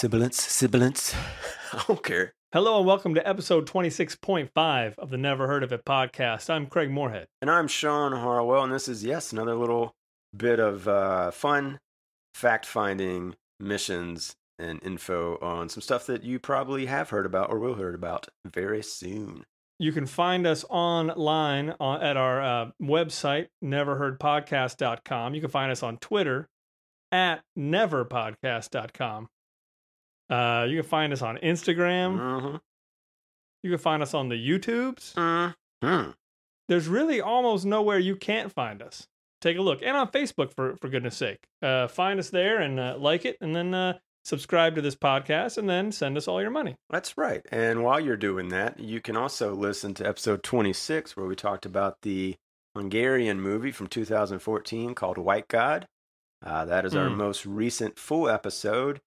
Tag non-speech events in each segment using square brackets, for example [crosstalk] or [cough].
Sibilance, sibilance. [laughs] I don't care. Hello and welcome to episode 26.5 of the Never Heard of It podcast. I'm Craig Moorhead. And I'm Sean Harwell, and this is, yes, another little bit of uh, fun fact finding missions and info on some stuff that you probably have heard about or will heard about very soon. You can find us online on, at our uh, website, neverheardpodcast.com. You can find us on Twitter at neverpodcast.com. Uh, you can find us on Instagram. Mm-hmm. You can find us on the YouTubes. Mm-hmm. There's really almost nowhere you can't find us. Take a look. And on Facebook, for, for goodness sake. Uh, find us there and uh, like it, and then uh, subscribe to this podcast, and then send us all your money. That's right. And while you're doing that, you can also listen to episode 26, where we talked about the Hungarian movie from 2014 called White God. Uh, that is our Mm. most recent full episode.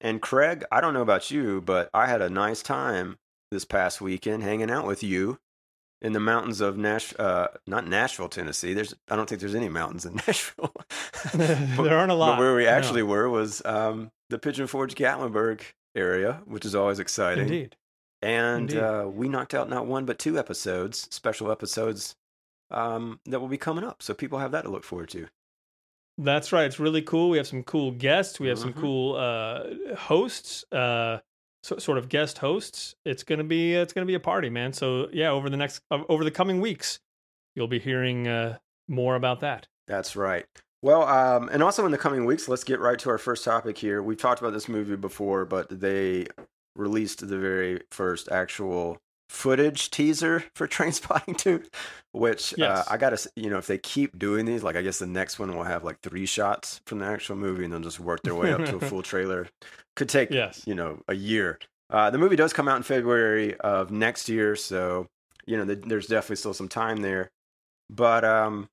And Craig, I don't know about you, but I had a nice time this past weekend hanging out with you in the mountains of Nash, uh, not Nashville, Tennessee. There's, I don't think there's any mountains in [laughs] Nashville. [laughs] there aren't a lot. But where we No. actually were was um, the Pigeon Forge Gatlinburg area, which is always exciting. Indeed. And Indeed. uh, we knocked out not one but two episodes, special episodes um, that will be coming up. So people have that to look forward to. That's right. It's really cool. We have some cool guests. We have some Mhm. cool uh, hosts, uh, so, sort of guest hosts. It's gonna be it's gonna be a party, man. So yeah, over the next uh, over the coming weeks, you'll be hearing uh, more about that. That's right. Well, um, and also in the coming weeks, let's get right to our first topic here. We've talked about this movie before, but they released the very first actual footage teaser for [laughs] Trainspotting 2, which uh, I got to, you know, if they keep doing these, like I guess the next one will have like three shots from the actual movie and they'll just work their way up to a [laughs] full trailer. Could take, Yes. you know, a year. Uh, the movie does come out in February of next year, so, you know, th- there's definitely still some time there. But, um,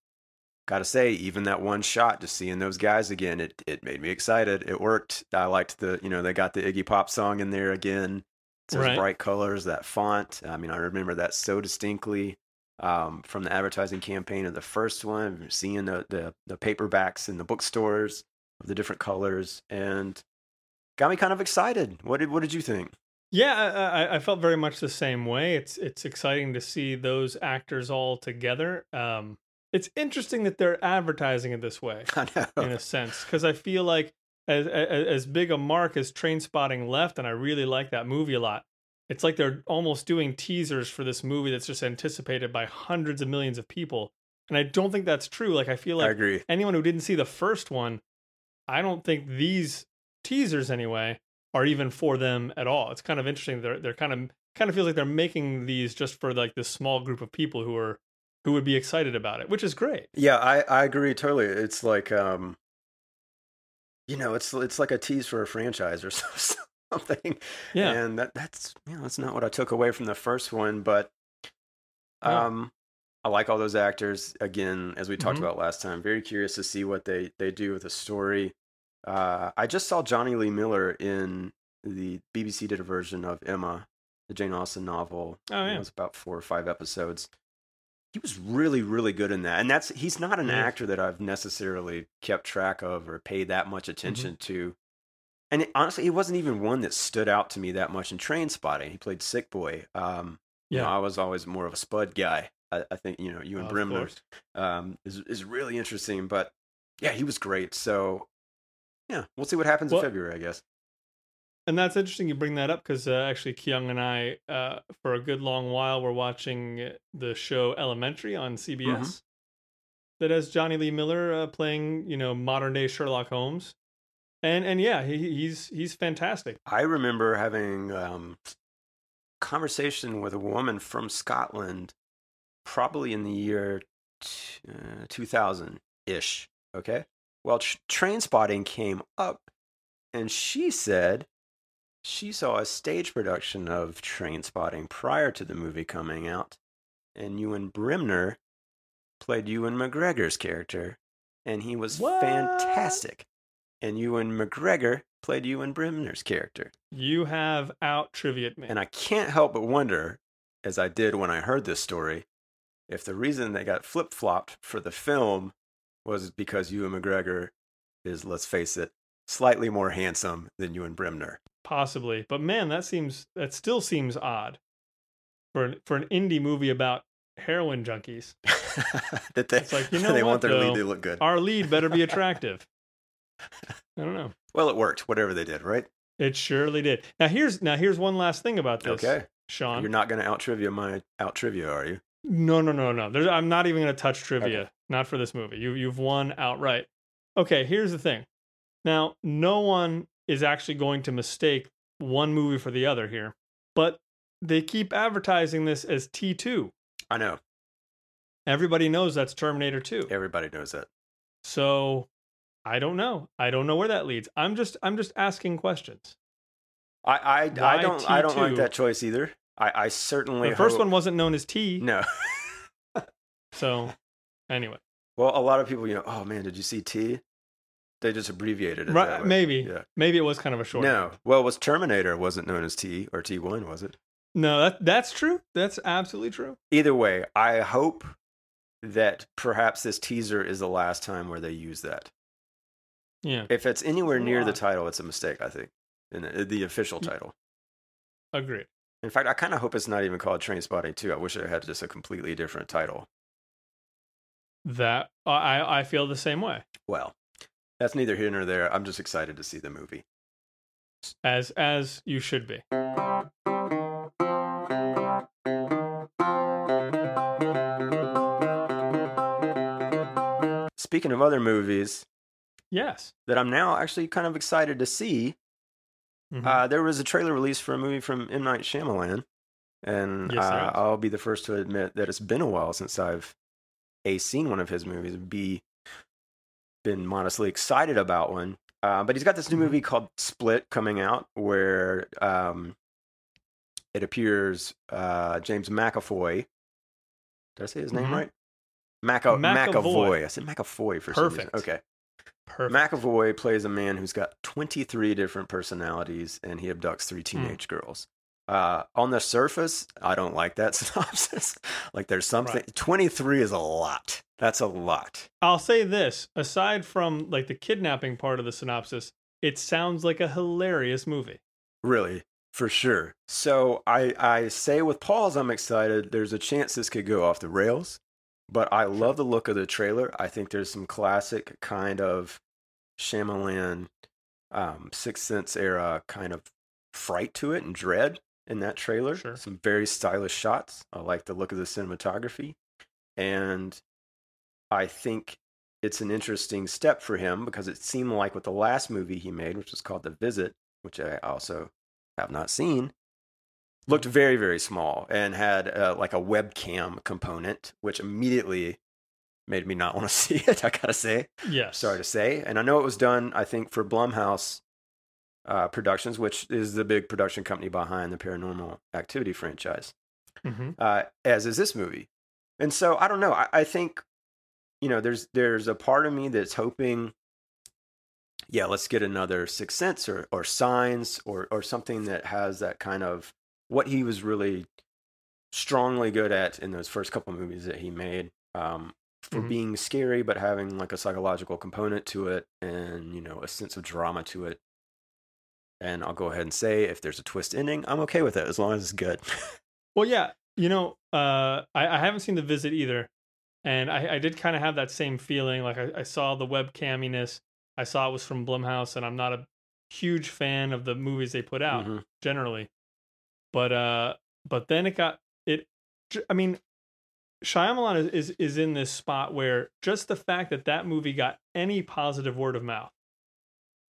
gotta say, even that one shot, just seeing those guys again, it it made me excited. It worked. I liked the, you know, they got the Iggy Pop song in there again. Those Right. bright colors, that font. I mean, I remember that so distinctly um, from the advertising campaign of the first one. Seeing the the, the paperbacks in the bookstores of the different colors, and got me kind of excited. What did what did you think? Yeah, I, I, felt very much the same way. It's it's exciting to see those actors all together. Um, it's interesting that they're advertising it this way. [laughs] In a sense because I feel like as, as as big a mark as Trainspotting left, and I really like that movie a lot. It's like they're almost doing teasers for this movie that's just anticipated by hundreds of millions of people, and I don't think that's true. Like I feel like I agree. anyone who didn't see the first one, I don't think these teasers anyway are even for them at all. It's kind of interesting. They're they're kind of kind of feels like they're making these just for like this small group of people who are who would be excited about it, which is great. Yeah, I, I agree totally. It's like um you know, it's it's like a tease for a franchise or [laughs] something. Yeah. And that that's you know, that's not what I took away from the first one, but Yeah. um I like all those actors again as we talked Mhm. about last time. Very curious to see what they they do with the story. Uh I just saw Jonny Lee Miller in the BBC did a version of Emma, the Jane Austen novel. Oh, yeah. It was about 4 or 5 episodes he was really really good in that and that's he's not an Yeah. actor that i've necessarily kept track of or paid that much Mm-hmm. attention to and it, honestly he wasn't even one that stood out to me that much in trainspotting he played sick boy um you know, Yeah. i was always more of a spud guy i, I think you know you and Of Bremner um is, is really interesting but yeah he was great so yeah we'll see what happens Well- in february i guess And that's interesting you bring that up because uh, actually Kyung and I, uh, for a good long while, were watching the show Elementary on CBS Mm-hmm. that has Jonny Lee Miller uh, playing, you know, modern day Sherlock Holmes, and and yeah, he, he's he's fantastic. I remember having um, conversation with a woman from Scotland, probably in the year t- uh, 2000 ish. Okay. Well, tr- trainspotting came up, and she said she saw a stage production of Trainspotting prior to the movie coming out, and Ewen Bremner played Ewan McGregor's character, and he was What? fantastic. And Ewan McGregor played Ewen Bremner's character. You have out trivia me. And I can't help but wonder, as I did when I heard this story, if the reason they got flip flopped for the film was because Ewan McGregor is, let's face it, slightly more handsome than Ewen Bremner. Possibly, but man, that seems that still seems odd for an, for an indie movie about heroin junkies. [laughs] that they, It's like, you [laughs] know they what, want their though? lead to look good. Our lead better be attractive. [laughs] I don't know. Well, it worked. Whatever they did, right? It surely did. Now here's now here's one last thing about this, Okay. Sean. You're not going to out trivia my out trivia, are you? No, no, no, no. There's, I'm not even going to touch trivia. Not for this movie. You, you've won outright. Okay, here's the thing. Now, no one is actually going to mistake one movie for the other here, but they keep advertising this as T2. I know. Everybody knows that's Terminator 2. Everybody knows that. So, I don't know. I don't know where that leads. I'm just, I'm just asking questions. I I, I don't I don't like that choice either. I, I certainly The first hope- one wasn't known as T. No. [laughs] So, anyway, Well, a lot of people, you know, oh man, did you see T? They just abbreviated it. right? Maybe, Yeah. maybe it was kind of a short. No. Well, it was Terminator wasn't known as T or T1, was it? no, that that's true. That's absolutely true. Either way, I hope that perhaps this teaser is the last time where they use that. Yeah. If it's anywhere near the title, it's a mistake, I think. In the, the official title. Agreed. In fact, I kind of hope it's not even called Trainspotting 2. I wish it had just a completely different title. That I I feel the same way. Well, that's neither here nor there. I'm just excited to see the movie. As as you should be. Speaking of other movies Yes. that I'm now actually kind of excited to see, Mhm. uh, there was a trailer release for a movie from M. Night Shyamalan. And Yes, uh. I'll be the first to admit that it's been a while since I've A, seen one of his movies, B, been modestly excited about one. Uh, but he's got this new Mhm. movie called Split coming out where um, it appears uh, James McAvoy. Did I say his name Mhm. right? Maca- McAvoy. McAvoy. I said McAvoy for some reason. Okay. Perfect. McAvoy plays a man who's got 23 different personalities and he abducts three teenage girls. Uh, on the surface, I don't like that [laughs] synopsis. like, there's something. 23 is a lot. That's a lot. I'll say this: aside from like the kidnapping part of the synopsis, it sounds like a hilarious movie. Really, for sure. So, I, I say with pause, I'm excited. There's a chance this could go off the rails, but I love the look of the trailer. I think there's some classic kind of Shyamalan, um, Sixth Sense era kind of fright to it and dread in that trailer. Sure. Some very stylish shots. I like the look of the cinematography. And I think it's an interesting step for him because it seemed like with the last movie he made, which was called The Visit, which I also have not seen, looked very, very small and had uh, like a webcam component, which immediately made me not want to [laughs] see it, I gotta say Yes. sorry to say. And I know it was done, I think, for Blumhouse uh, Productions, which is the big production company behind the Paranormal Activity franchise, hmm uh, as is this movie. And so I don't know. I, I think, you know, there's there's a part of me that's hoping, yeah, let's get another Sixth Sense or or Signs or or something that has that kind of what he was really strongly good at in those first couple movies that he made. Um, for Mhm. being scary but having like a psychological component to it and you know a sense of drama to it and i'll go ahead and say if there's a twist ending i'm okay with it as long as it's good [laughs] Well, yeah. You know, uh, I, I haven't seen the visit either, and I, I did kind of have that same feeling. Like I, I saw the webcaminess. I saw it was from Blumhouse, and I'm not a huge fan of the movies they put out Mhm. generally. But uh, but then it got it. I mean, Shyamalan is, is is in this spot where just the fact that that movie got any positive word of mouth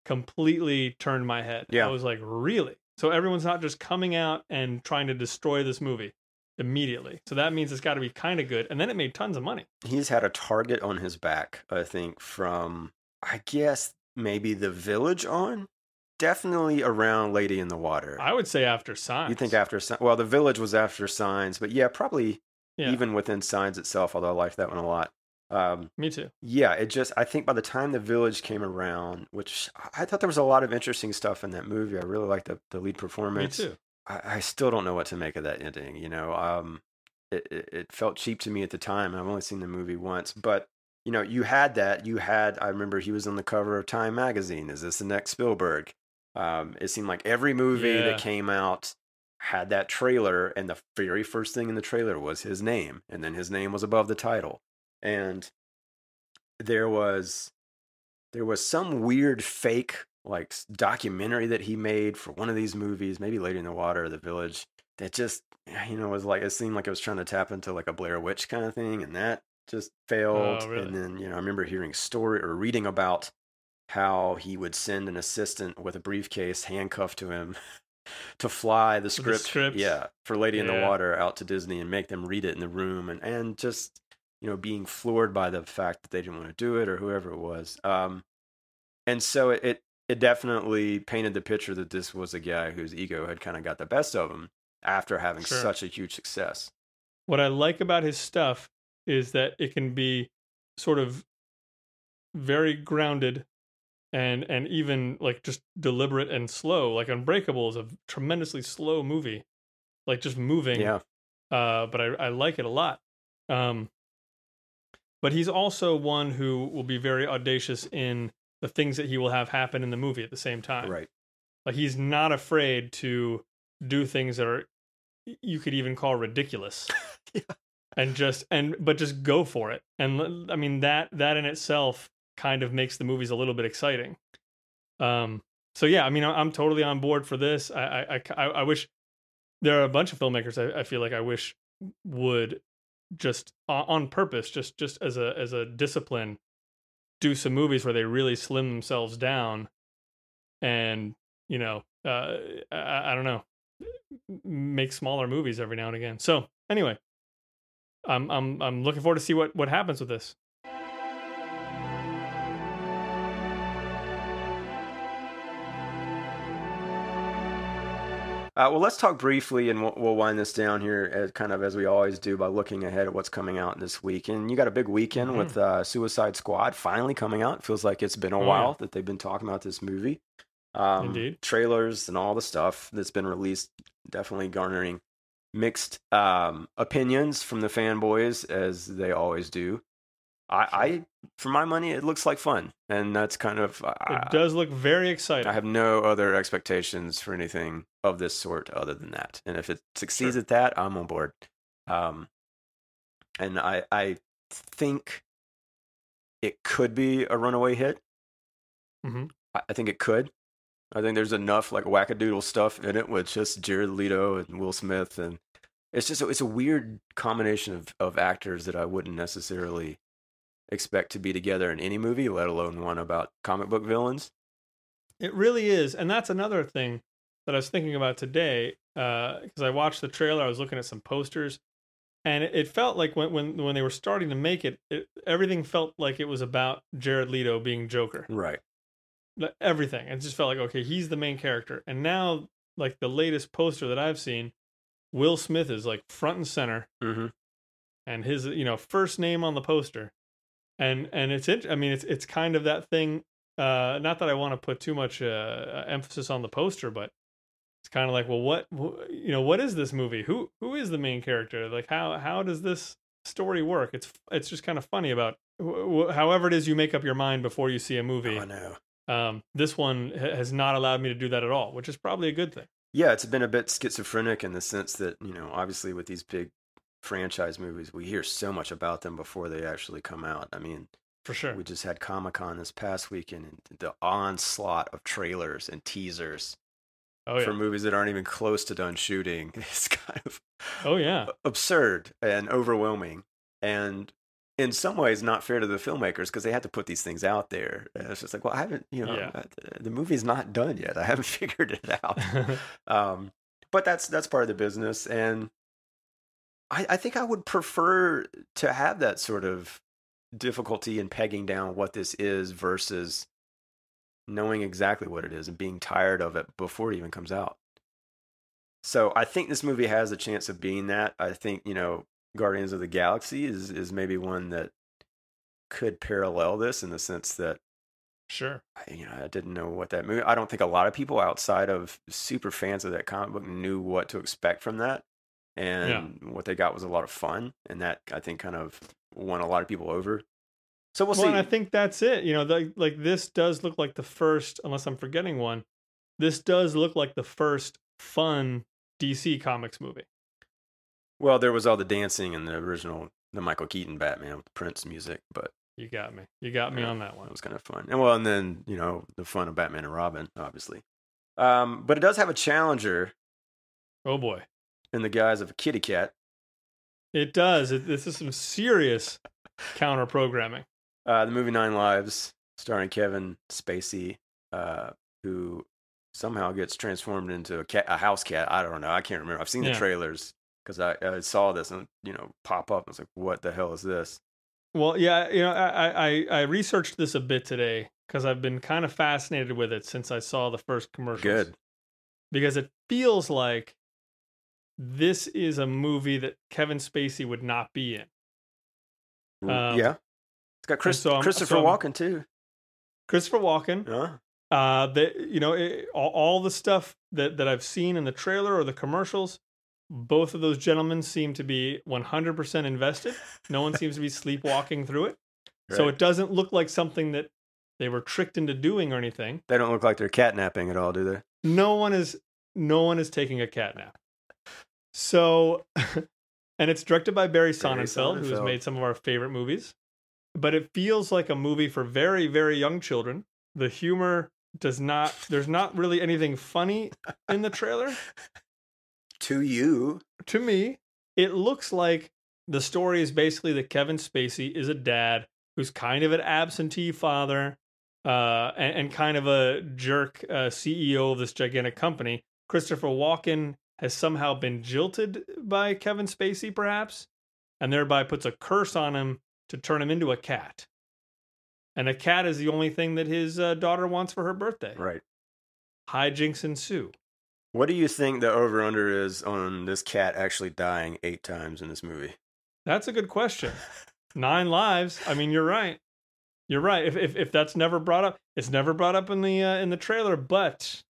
completely turned my head. Yeah. I was like, really? So everyone's not just coming out and trying to destroy this movie immediately. So that means it's got to be kind of good. And then it made tons of money. he's had a target on his back i think from i guess maybe the village on definitely around lady in the water I would say after Signs. you think after Si- well the village was after signs but yeah probably Yeah. even within signs itself although i liked that one a lot um, Me too. Yeah, it just I think by the time the village came around, which I thought there was a lot of interesting stuff in that movie. I really liked the, the lead performance. Me too. I, I still don't know what to make of that ending. You know, um, it, it it felt cheap to me at the time. I've only seen the movie once, but you know, you had that. You had. I remember he was on the cover of Time magazine. Is this the next Spielberg? Um, it seemed like every movie Yeah. that came out had that trailer, and the very first thing in the trailer was his name, and then his name was above the title, and there was there was some weird fake like documentary that he made for one of these movies, maybe Lady in the Water or The Village, that just eh, you know was like it seemed like it was trying to tap into like a Blair Witch kind of thing, and that just failed. Oh, really? And then you know I remember hearing story or reading about how he would send an assistant with a briefcase handcuffed to him [laughs] to fly the script, script? yeah, for Lady in the Water out to Disney and make them read it in the room, and and just you know being floored by the fact that they didn't want to do it or whoever it was. Um, and so it, it it definitely painted the picture that this was a guy whose ego had kind of got the best of him after having Sure. such a huge success. What I like about his stuff is that it can be sort of very grounded and and even like just deliberate and slow. Like Unbreakable is a tremendously slow movie. Like just moving. Yeah, uh, but I, I like it a lot. Um, but he's also one who will be very audacious in the things that he will have happen in the movie at the same time. right. Like he's not afraid to do things that are you could even call ridiculous. [laughs] Yeah. And just and but just go for it. And I mean that that in itself kind of makes the movies a little bit exciting. Um so yeah, I mean I'm totally on board for this. I I I, I- I wish there are a bunch of filmmakers I, I feel like I wish would just on, on purpose just just as a as a discipline do some movies where they really slim themselves down and you know uh I, I don't know make smaller movies every now and again. So anyway i'm i'm i'm looking forward to see what what happens with this Uh, well, let's talk briefly, and we'll, we'll wind this down here, as, kind of as we always do, by looking ahead at what's coming out this week. And you got a big weekend Mhm. with uh, Suicide Squad finally coming out. It feels like it's been a Oh, yeah. while that they've been talking about this movie. Um, Indeed. Trailers and all the stuff that's been released, definitely garnering mixed um, opinions from the fanboys, as they always do. I, I, for my money, it looks like fun, and that's kind of. I, it does look very exciting I have no other expectations for anything of this sort other than that. And if it succeeds Sure. at that, I'm on board. Um, and I I think it could be a runaway hit. Mhm. I, I think it could. I think there's enough like wackadoodle stuff in it with just Jared Leto and Will Smith, and it's just it's a weird combination of of actors that I wouldn't necessarily expect to be together in any movie, let alone one about comic book villains. It really is, and that's another thing that I was thinking about today. Because I watched the trailer, I was looking at some posters, and it, it felt like when when when they were starting to make it, it, everything felt like it was about Jared Leto being Joker. Right. Like, Everything. It just felt like okay, he's the main character, and now like the latest poster that I've seen, Will Smith is like front and center, Mm-hmm. and his you know first name on the poster and and it's it i mean it's it's kind of that thing uh not that i want to put too much uh emphasis on the poster but it's kind of like well what wh- you know what is this movie? Who who is the main character? Like how how does this story work? It's it's just kind of funny about wh- wh- however it is you make up your mind before you see a movie Oh, I know. um this one ha- has not allowed me to do that at all which is probably a good thing. Yeah, it's been a bit schizophrenic in the sense that, you know, obviously with these big franchise movies, we hear so much about them before they actually come out. I mean, for sure we just had Comic Con this past weekend and the onslaught of trailers and teasers oh yeah for movies that aren't even close to done shooting [laughs] is kind of oh yeah absurd and overwhelming. And in some ways, not fair to the filmmakers because they had to put these things out there. And it's just like, well, I haven't, you know, Yeah. the movie's not done yet. I haven't [laughs] figured it out. [laughs] Um, but that's that's part of the business, and I, I think I would prefer to have that sort of difficulty in pegging down what this is versus knowing exactly what it is and being tired of it before it even comes out. So I think this movie has a chance of being that. I think you know Guardians of the Galaxy is is maybe one that could parallel this in the sense that sure I- you know, I didn't know what that movie. I don't think a lot of people outside of super fans of that comic book knew what to expect from that, and what they got was a lot of fun, and that I think kind of won a lot of people over. So we'll, well, see. and I think that's it. You know, like like this does look like the first, unless I'm forgetting one. This does look like the first fun DC Comics movie. well, there was all the dancing in the original, the Michael Keaton Batman with the Prince music, but You got me. You got me Yeah, on that one it was kind of fun. And well, and then you know the fun of Batman and Robin, obviously. Um, but it does have a challenger Oh boy, in the guise of a kitty cat. it does. It, this is some serious counter programming. Uh, the movie Nine Lives, starring Kevin Spacey, uh, who somehow gets transformed into a cat, a house cat. I don't know. I can't remember. I've seen the trailers because I, I saw this and you know pop up. I was like, what the hell is this? Well, yeah, you know, I I, I researched this a bit today because I've been kind of fascinated with it since I saw the first commercial. Good. because it feels like this is a movie that Kevin Spacey would not be in. Um, yeah. It's got Chris, so Christopher so Walken too. Christopher Walken, Huh? uh, that you know, it, all, all the stuff that that I've seen in the trailer or the commercials, both of those gentlemen seem to be 100% invested. No one seems to be sleepwalking through it. So it doesn't look like something that they were tricked into doing or anything. They don't look like they're catnapping at all, do they? no one is no one is taking a cat nap. So, [laughs] and it's directed by Barry Barry Sonnenfeld, who has made some of our favorite movies. But it feels like a movie for very, very young children. The humor does not. There's not really anything funny in the trailer. [laughs] To you. To me, it looks like the story is basically that Kevin Spacey is a dad who's kind of an absentee father uh, and, and kind of a jerk uh, CEO of this gigantic company. Christopher Walken has somehow been jilted by Kevin Spacey, perhaps, and thereby puts a curse on him to turn him into a cat. And a cat is the only thing that his uh, daughter wants for her birthday. Right. Hijinks ensue. What do you think the over under is on this cat actually dying eight times in this movie? That's a good question. [laughs] Nine lives. I mean, you're right. You're right. If if, if that's never brought up, it's never brought up in the uh, in the trailer. But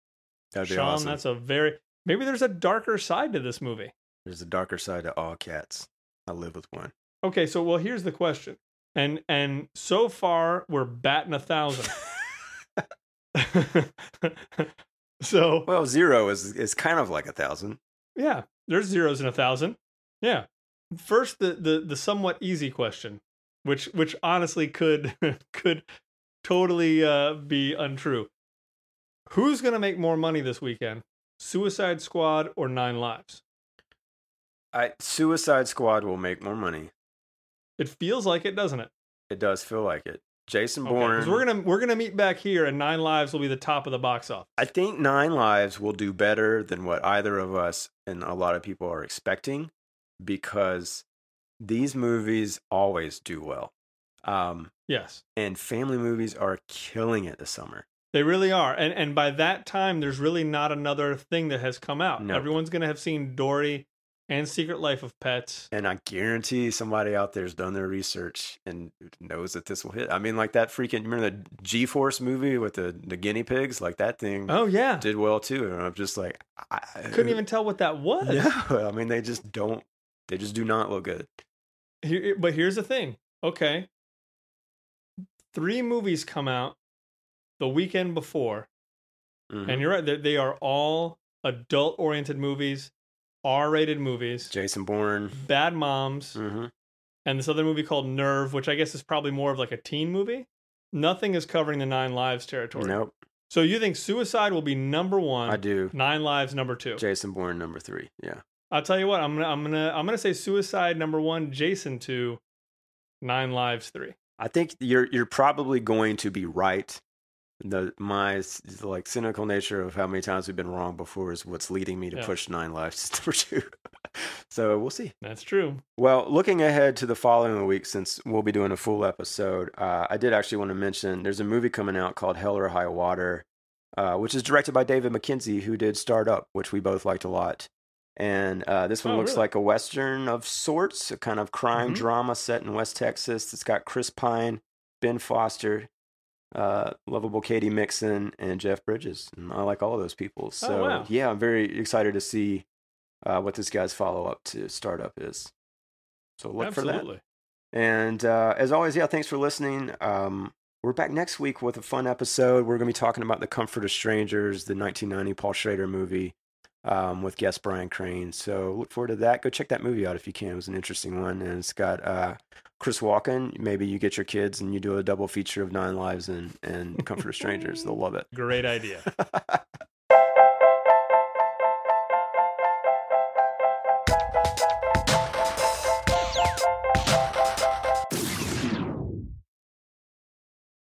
Sean, awesome. that's a very maybe there's a darker side to this movie. There's a darker side to all cats. I live with one. Okay, so well, here's the question, and and so far we're batting a thousand. [laughs] [laughs] so Well, zero is is kind of like a thousand. yeah, there's zeros in a thousand. Yeah. First, the the the somewhat easy question, which which honestly could [laughs] could totally uh, be untrue. Who's gonna make more money this weekend? Suicide Squad or Nine Lives? I Suicide Squad will make more money. It feels like it, doesn't it? It does feel like it. Jason Okay, Bourne. we're gonna we're gonna meet back here, and Nine Lives will be the top of the box office. I think Nine Lives will do better than what either of us and a lot of people are expecting because these movies always do well. Um, Yes, and family movies are killing it this summer. They really are, and and by that time, there's really not another thing that has come out. Everyone's gonna have seen Dory and Secret Life of Pets. And I guarantee somebody out there's done their research and knows that this will hit. I mean, like that freaking remember the G Force movie with the, the guinea pigs? Like that thing Oh yeah, did well too. And I'm just like, I couldn't even tell what that was. No, I mean they just don't. They just do not look good. Here, but here's the thing. Okay. Three movies come out the weekend before, Mhm. and you're right. They, they are all adult oriented movies, R rated movies, Jason Bourne. Bad Moms, hmm and this other movie called Nerve, which I guess is probably more of like a teen movie. Nothing is covering the Nine Lives territory. Nope, So you think Suicide will be number one? I do. Nine Lives number two. Jason Bourne number three. Yeah, I'll tell you what. I'm gonna I'm gonna I'm gonna say Suicide number one, Jason two, Nine Lives three. I think you're you're probably going to be right. The my like cynical nature of how many times we've been wrong before is what's leading me to Yeah. push Nine Lives to [laughs] number two. so we'll see. That's true. Well, looking ahead to the following week, since we'll be doing a full episode, uh, I did actually want to mention there's a movie coming out called Hell or High Water, uh, which is directed by David Mackenzie, who did Starred Up, which we both liked a lot. And uh, this one Oh, looks really? like a western of sorts, a kind of crime Mhm. drama set in West Texas. It's got Chris Pine, Ben Foster, uh, lovable Katy Mixon, and Jeff Bridges. And I like all of those people. So Oh, wow. yeah, I'm very excited to see uh, what this guy's follow up to Starred Up is. So look for that. And uh, as always, yeah, thanks for listening. Um, we're back next week with a fun episode. We're going to be talking about The Comfort of Strangers, the 1990 Paul Schrader movie um, with guest Brian Crane. So look forward to that. Go check that movie out if you can. It was an interesting one. And it's got uh, Chris Walken. Maybe you get your kids and you do a double feature of Nine Lives and, and Comfort of Strangers. They'll love it. Great idea. [laughs]